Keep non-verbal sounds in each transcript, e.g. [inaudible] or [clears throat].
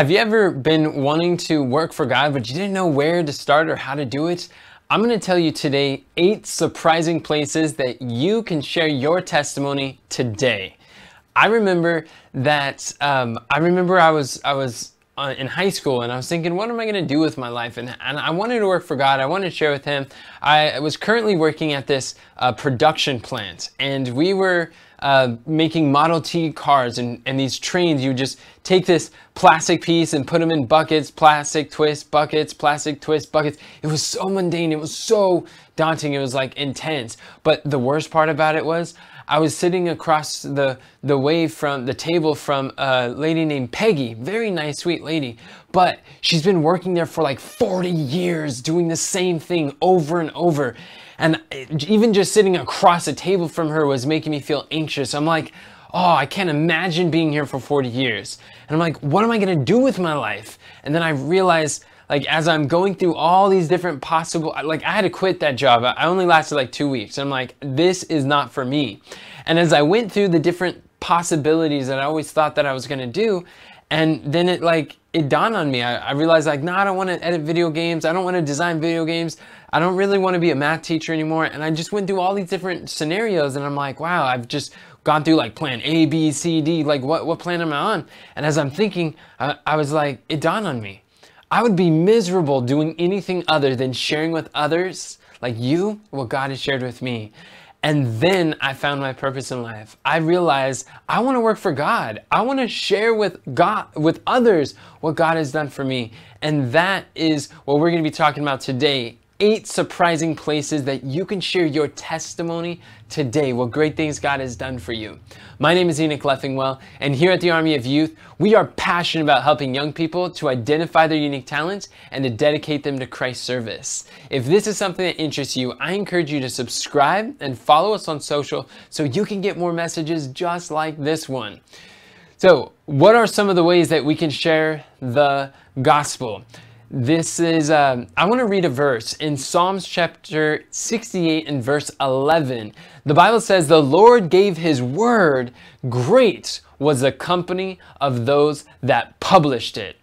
Have you ever been wanting to work for God, but you didn't know where to start or how to do it? I'm going to tell you today eight surprising places that you can share your testimony today. I remember that um, I remember I was I was uh, in high school and I was thinking, what am I going to do with my life? And, and I wanted to work for God. I wanted to share with Him. I was currently working at this uh, production plant, and we were uh, making Model T cars and, and these trains. You just take this plastic piece and put them in buckets, plastic twist buckets, plastic twist buckets. It was so mundane. It was so daunting. It was like intense. But the worst part about it was I was sitting across the, the way from the table from a lady named Peggy, very nice, sweet lady, but she's been working there for like 40 years doing the same thing over and over. And eh, even just sitting across a table from her was making me feel anxious. I'm like, oh, I can't imagine being here for 40 years. And I'm like, what am I gonna do with my life? And then I realized, like, as I'm going through all these different possible, like, I had to quit that job. I only lasted like two weeks. I'm like, this is not for me. And as I went through the different possibilities that I always thought that I was gonna do, and then it like it dawned on me. I, I realized like, no, I don't want to edit video games. I don't want to design video games. I don't really want to be a math teacher anymore. And I just went through all these different scenarios, and I'm like, wow, I've just gone through like plan A, B, C, D. Like, what what plan am I on? And as I'm thinking, I, I was like, it dawned on me. I would be miserable doing anything other than sharing with others, like you, what God has shared with me. And then I found my purpose in life. I realized I want to work for God. I want to share with God, with others, what God has done for me. And that is what we're going to be talking about today eight surprising places that you can share your testimony today, what great things God has done for you. My name is Enoch Leffingwell, and here at the Army of Youth, we are passionate about helping young people to identify their unique talents and to dedicate them to Christ's service. If this is something that interests you, I encourage you to subscribe and follow us on social so you can get more messages just like this one. So, what are some of the ways that we can share the gospel? This is, um, I want to read a verse in Psalms chapter 68 and verse 11. The Bible says, The Lord gave his word, great was the company of those that published it.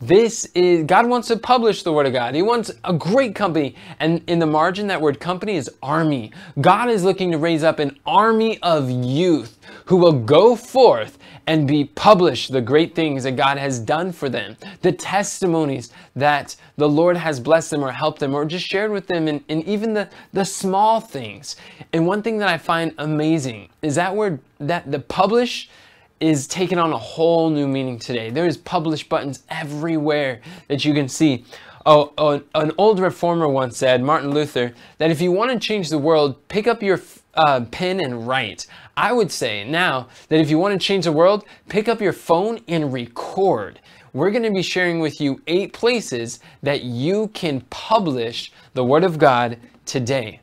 This is, God wants to publish the Word of God. He wants a great company. And in the margin, that word company is army. God is looking to raise up an army of youth who will go forth and be published the great things that God has done for them, the testimonies that the Lord has blessed them or helped them or just shared with them, and, and even the, the small things. And one thing that I find amazing is that word, that the publish, is taking on a whole new meaning today. There's publish buttons everywhere that you can see. Oh, oh, an old reformer once said, Martin Luther, that if you want to change the world, pick up your uh, pen and write. I would say now that if you want to change the world, pick up your phone and record. We're going to be sharing with you eight places that you can publish the Word of God today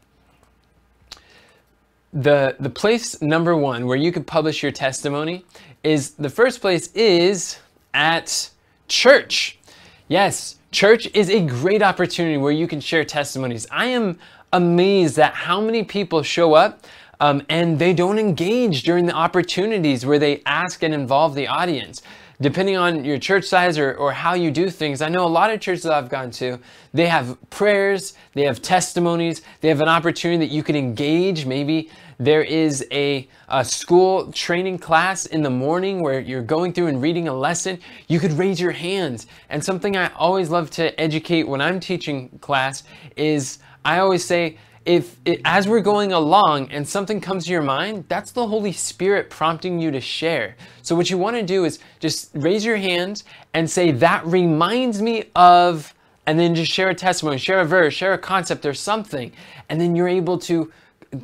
the the place number one where you could publish your testimony is the first place is at church. Yes, church is a great opportunity where you can share testimonies. I am amazed at how many people show up um, and they don't engage during the opportunities where they ask and involve the audience depending on your church size or, or how you do things. I know a lot of churches I've gone to, they have prayers, they have testimonies, they have an opportunity that you can engage. Maybe there is a, a school training class in the morning where you're going through and reading a lesson. You could raise your hands. And something I always love to educate when I'm teaching class is I always say, if it, as we're going along and something comes to your mind, that's the Holy Spirit prompting you to share. So what you want to do is just raise your hands and say, that reminds me of, and then just share a testimony, share a verse, share a concept or something. And then you're able to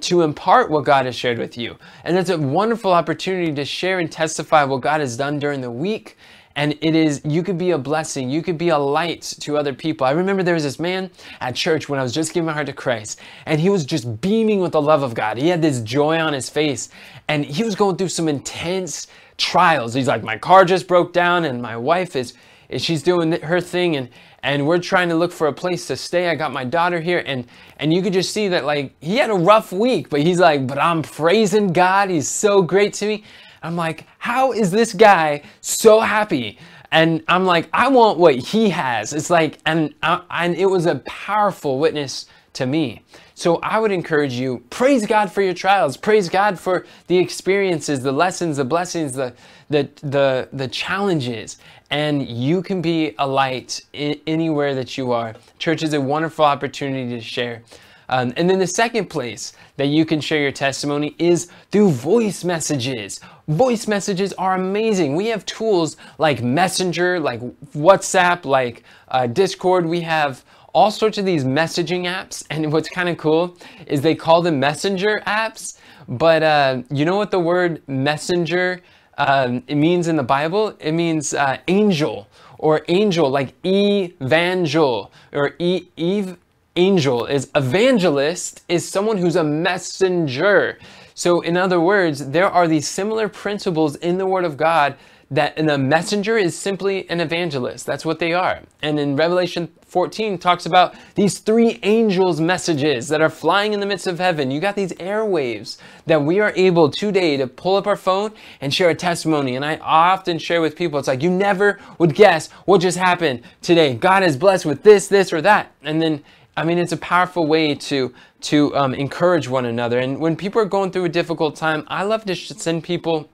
to impart what God has shared with you. And that's a wonderful opportunity to share and testify what God has done during the week and it is, you could be a blessing. You could be a light to other people. I remember there was this man at church when I was just giving my heart to Christ, and he was just beaming with the love of God. He had this joy on his face, and he was going through some intense trials. He's like, my car just broke down, and my wife is, she's doing her thing, and and we're trying to look for a place to stay. I got my daughter here, and and you could just see that like he had a rough week, but he's like, but I'm praising God. He's so great to me. I'm like, how is this guy so happy? and I'm like, I want what he has. It's like, and uh, and it was a powerful witness to me. So I would encourage you, praise God for your trials, praise God for the experiences, the lessons, the blessings, the the the, the challenges, and you can be a light anywhere that you are. Church is a wonderful opportunity to share. Um, and then the second place that you can share your testimony is through voice messages. Voice messages are amazing. We have tools like Messenger, like WhatsApp, like uh, Discord. We have all sorts of these messaging apps. And what's kind of cool is they call them messenger apps. But uh, you know what the word messenger um, it means in the Bible? It means uh, angel or angel, like evangel or e- eve angel is evangelist is someone who's a messenger. So in other words, there are these similar principles in the word of God that a messenger is simply an evangelist. That's what they are. And in Revelation 14 talks about these three angels messages that are flying in the midst of heaven. You got these airwaves that we are able today to pull up our phone and share a testimony. And I often share with people, it's like you never would guess what just happened today. God is blessed with this, this, or that. And then I mean, it's a powerful way to to um, encourage one another. And when people are going through a difficult time, I love to send people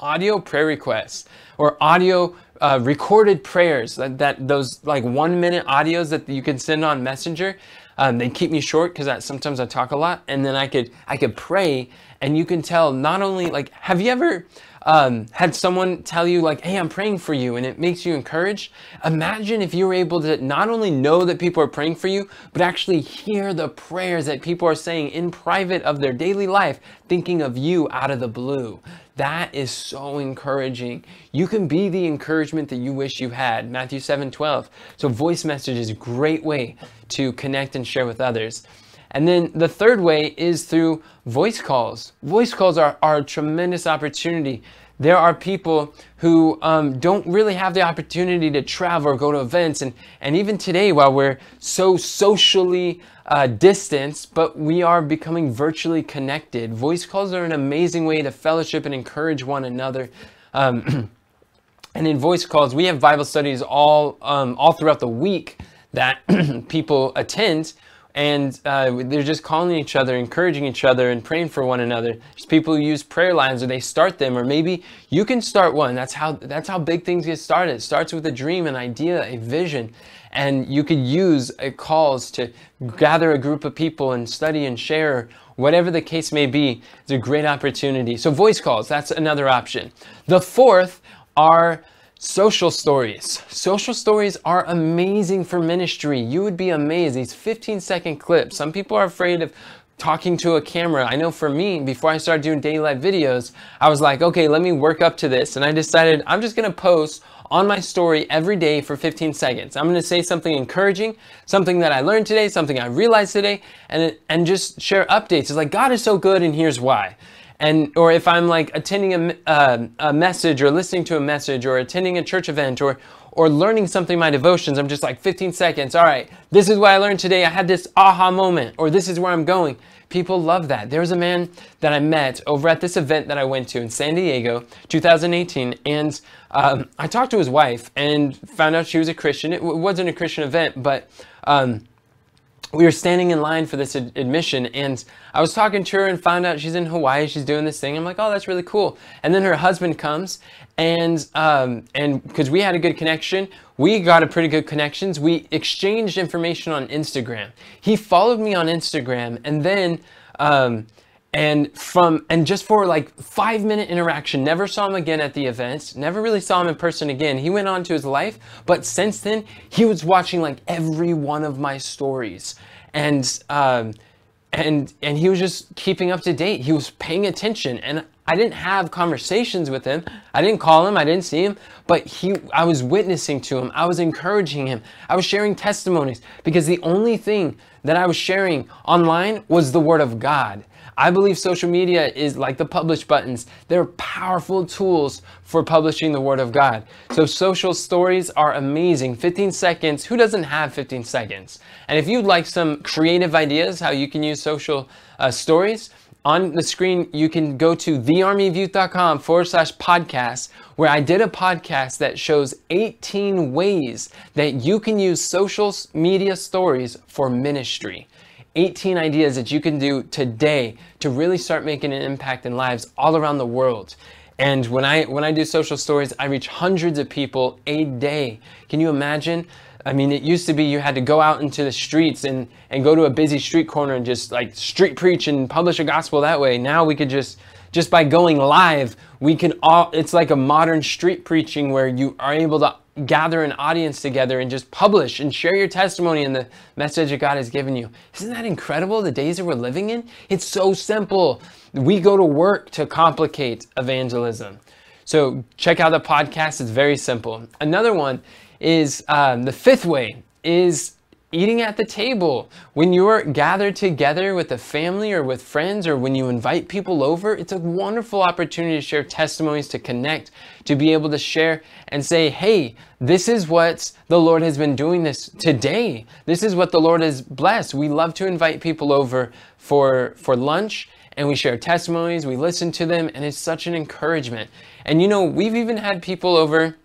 audio prayer requests or audio uh, recorded prayers that, that, those like one minute audios that you can send on messenger um, they keep me short because sometimes i talk a lot and then i could i could pray and you can tell not only like have you ever um, had someone tell you like, hey, I'm praying for you, and it makes you encouraged. Imagine if you were able to not only know that people are praying for you, but actually hear the prayers that people are saying in private of their daily life, thinking of you out of the blue. That is so encouraging. You can be the encouragement that you wish you had. Matthew 7 12. So, voice message is a great way to connect and share with others. And then the third way is through voice calls. Voice calls are, are a tremendous opportunity. There are people who um, don't really have the opportunity to travel or go to events. And, and even today, while we're so socially uh, distanced, but we are becoming virtually connected, voice calls are an amazing way to fellowship and encourage one another. Um, [clears throat] and in voice calls, we have Bible studies all, um, all throughout the week that [clears throat] people attend and uh, they're just calling each other, encouraging each other, and praying for one another. There's people who use prayer lines, or they start them, or maybe you can start one. That's how that's how big things get started. It starts with a dream, an idea, a vision, and you could use calls to gather a group of people and study and share. Whatever the case may be, it's a great opportunity. So voice calls, that's another option. The fourth are Social stories. Social stories are amazing for ministry. You would be amazed. These 15 second clips. Some people are afraid of talking to a camera. I know for me, before I started doing daily life videos, I was like, okay, let me work up to this. And I decided I'm just gonna post on my story every day for 15 seconds. I'm gonna say something encouraging, something that I learned today, something I realized today, and, and just share updates. It's like, God is so good and here's why and or if I'm like attending a, uh, a message or listening to a message or attending a church event or or learning something in my devotions, I'm just like 15 seconds. All right, this is what I learned today. I had this aha moment, or this is where I'm going. People love that. There was a man that I met over at this event that I went to in San Diego, 2018, and um, I talked to his wife and found out she was a Christian. It wasn't a Christian event, but um, we were standing in line for this ad- admission and I was talking to her and found out she's in Hawaii. She's doing this thing. I'm like, oh, that's really cool. And then her husband comes and um, and because we had a good connection, we got a pretty good connections. We exchanged information on Instagram. He followed me on Instagram and then um, and from and just for like five minute interaction never saw him again at the events never really saw him in person again. He went on to his life but since then he was watching like every one of my stories. And um and and he was just keeping up to date. He was paying attention. And i didn't have conversations with him. I didn't call him. I didn't see him. But he i was witnessing to him. I was encouraging him. I was sharing testimonies. Because the only thing that i was sharing online was the word of god I believe social media is like the publish buttons. They're powerful tools for publishing the Word of God. So social stories are amazing. 15 seconds, who doesn't have 15 seconds? And if you'd like some creative ideas how you can use social uh, stories, on the screen, you can go to thearmyofyouth.com forward slash podcast, where I did a podcast that shows 18 ways that you can use social media stories for ministry. 18 ideas that you can do today to really start making an impact in lives all around the world. And when I when I do social stories, I reach hundreds of people a day. Can you imagine? I mean, it used to be you had to go out into the streets and, and go to a busy street corner and just like street preach and publish a gospel that way. Now we could just just by going live, we can all it's like a modern street preaching where you are able to gather an audience together and just publish and share your testimony and the message that God has given you. Isn't that incredible the days that we're living in? It's so simple. We go to work to complicate evangelism. So check out the podcast. It's very simple. Another one is um, the fifth way is eating at the table. When you're gathered together with a family or with friends or when you invite people over, it's a wonderful opportunity to share testimonies, to connect, to be able to share and say, hey, this is what the Lord has been doing this today. This is what the Lord has blessed. We love to invite people over for, for lunch and we share testimonies, we listen to them, and it's such an encouragement. And you know, we've even had people over,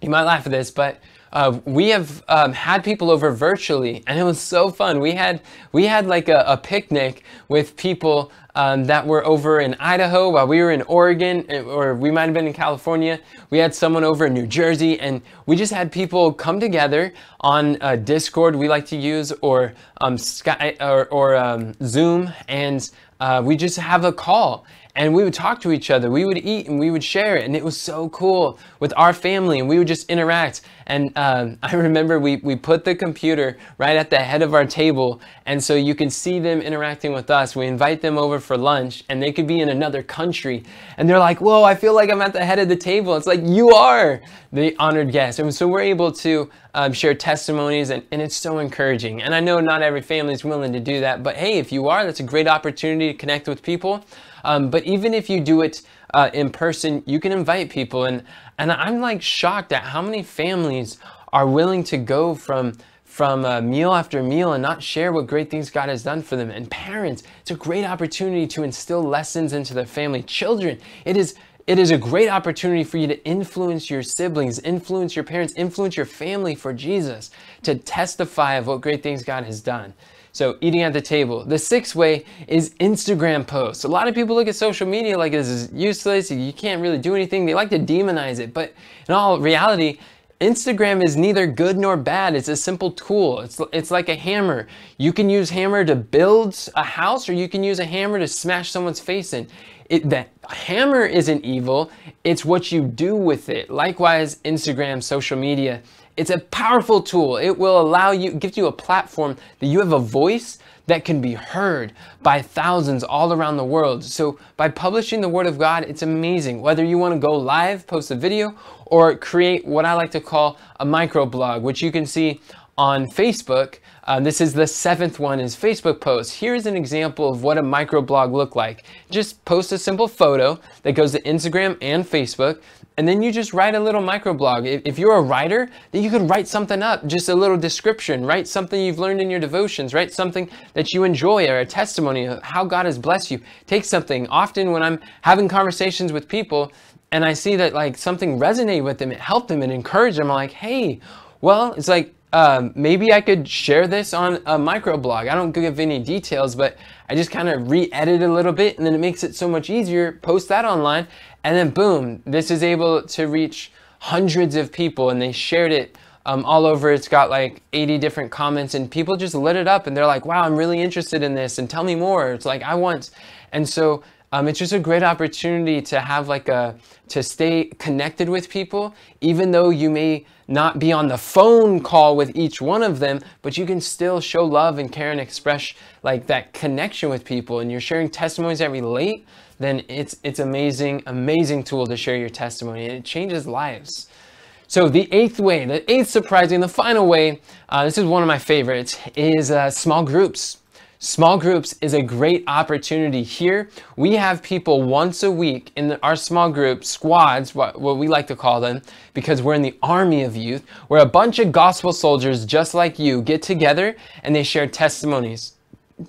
you might laugh at this, but uh, we have um, had people over virtually, and it was so fun. We had we had like a, a picnic with people um, that were over in Idaho while we were in Oregon, eh, or we might have been in California. We had someone over in New Jersey, and we just had people come together on uh, Discord. We like to use or um, Skype or, or um, Zoom, and uh, we just have a call and we would talk to each other. We would eat and we would share it, and it was so cool with our family, and we would just interact. And um, [laughs] I remember we we put the computer right at the head of our table, and so you can see them interacting with us. We invite them over for lunch, and they could be in another country, and they're like, "Whoa, I feel like I'm at the head of the table." It's like you are the honored guest, and so we're able to um, share testimonies, and, and it's so encouraging. And I know not every family is willing to do that, but hey, if you are, that's a great opportunity to connect with people. Um, but even if you do it uh, in person, you can invite people. And, and I'm like shocked at how many families are willing to go from from uh, meal after meal and not share what great things God has done for them. And parents, it's a great opportunity to instill lessons into their family. Children, it is it is a great opportunity for you to influence your siblings, influence your parents, influence your family for Jesus, to testify of what great things God has done. So eating at the table. The sixth way is Instagram posts. A lot of people look at social media like this is useless. You can't really do anything. They like to demonize it. But in all reality, Instagram is neither good nor bad. It's a simple tool. It's, it's like a hammer. You can use hammer to build a house or you can use a hammer to smash someone's face in. It, the hammer isn't evil. It's what you do with it. Likewise, Instagram, social media it's a powerful tool. It will allow you, gives you a platform that you have a voice that can be heard by thousands all around the world. So by publishing the word of God, it's amazing. Whether you want to go live, post a video, or create what I like to call a microblog, which you can see on Facebook. Uh, this is the seventh one is Facebook posts. Here's an example of what a microblog look like. Just post a simple photo that goes to Instagram and Facebook and then you just write a little microblog. If, you're a writer, then you could write something up, just a little description, write something you've learned in your devotions, write something that you enjoy or a testimony of how God has blessed you. Take something. Often when I'm having conversations with people and I see that like something resonated with them, it helped them and encouraged them, I'm like, hey, well, it's like um, maybe I could share this on a microblog. I don't give any details, but I just kind of re-edit a little bit and then it makes it so much easier. Post that online and then boom, this is able to reach hundreds of people and they shared it um, all over. It's got like 80 different comments and people just lit it up and they're like, wow, I'm really interested in this and tell me more. It's like, I want. And so um, it's just a great opportunity to have like a, to stay connected with people, even though you may not be on the phone call with each one of them, but you can still show love and care and express like that connection with people and you're sharing testimonies that relate, then it's, it's amazing, amazing tool to share your testimony and it changes lives. So the eighth way, the eighth surprising, the final way, uh, this is one of my favorites, is uh, small groups. Small groups is a great opportunity here. We have people once a week in our small group squads, what, what we like to call them, because we're in the army of youth, where a bunch of gospel soldiers just like you get together and they share testimonies,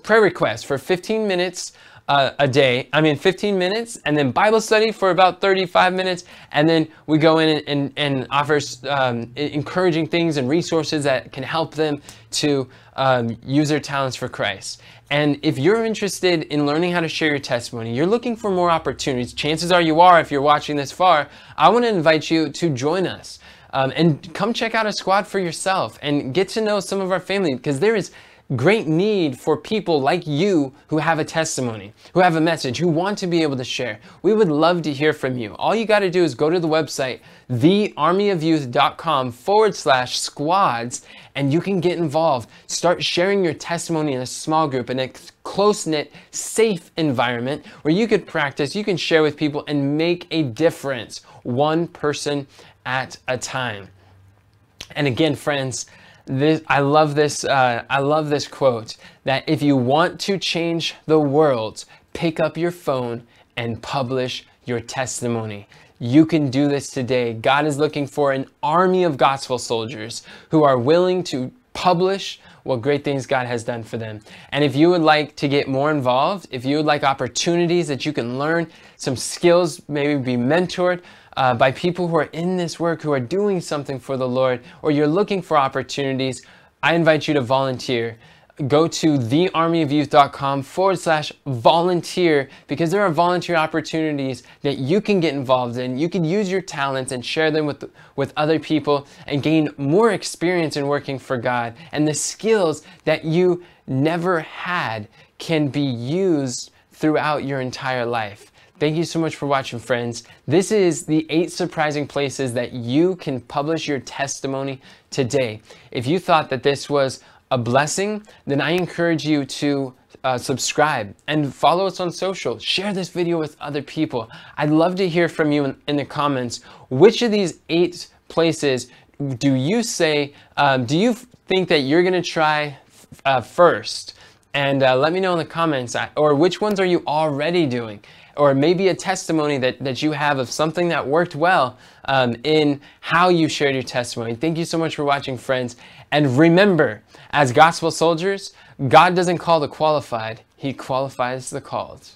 prayer requests for 15 minutes uh, a day. I mean, 15 minutes, and then Bible study for about 35 minutes, and then we go in and, and, and offer um, encouraging things and resources that can help them to um, use their talents for Christ. And if you're interested in learning how to share your testimony, you're looking for more opportunities, chances are you are if you're watching this far, I want to invite you to join us. Um, and come check out a squad for yourself and get to know some of our family because there is great need for people like you who have a testimony, who have a message, who want to be able to share. We would love to hear from you. All you got to do is go to the website, thearmyofyouth.com forward slash squads, and you can get involved. Start sharing your testimony in a small group, in a close knit, safe environment where you could practice, you can share with people, and make a difference one person at a time. And again, friends, this, I love this. Uh, I love this quote that if you want to change the world, pick up your phone and publish your testimony. You can do this today. God is looking for an army of gospel soldiers who are willing to publish what great things God has done for them. And if you would like to get more involved, if you would like opportunities that you can learn, some skills, maybe be mentored, uh, by people who are in this work, who are doing something for the Lord, or you're looking for opportunities, I invite you to volunteer. Go to thearmyofyouth.com forward slash volunteer because there are volunteer opportunities that you can get involved in. You can use your talents and share them with, with other people and gain more experience in working for God. And the skills that you never had can be used throughout your entire life. Thank you so much for watching, friends. This is the eight surprising places that you can publish your testimony today. If you thought that this was a blessing, then I encourage you to uh, subscribe and follow us on social. Share this video with other people. I'd love to hear from you in, in the comments. Which of these eight places do you say, um, do you think that you're going to try uh, first? And uh, let me know in the comments, or which ones are you already doing? Or maybe a testimony that, that you have of something that worked well um, in how you shared your testimony. Thank you so much for watching, friends. And remember, as gospel soldiers, God doesn't call the qualified, He qualifies the called.